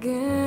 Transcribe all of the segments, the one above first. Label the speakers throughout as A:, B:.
A: again.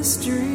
A: history.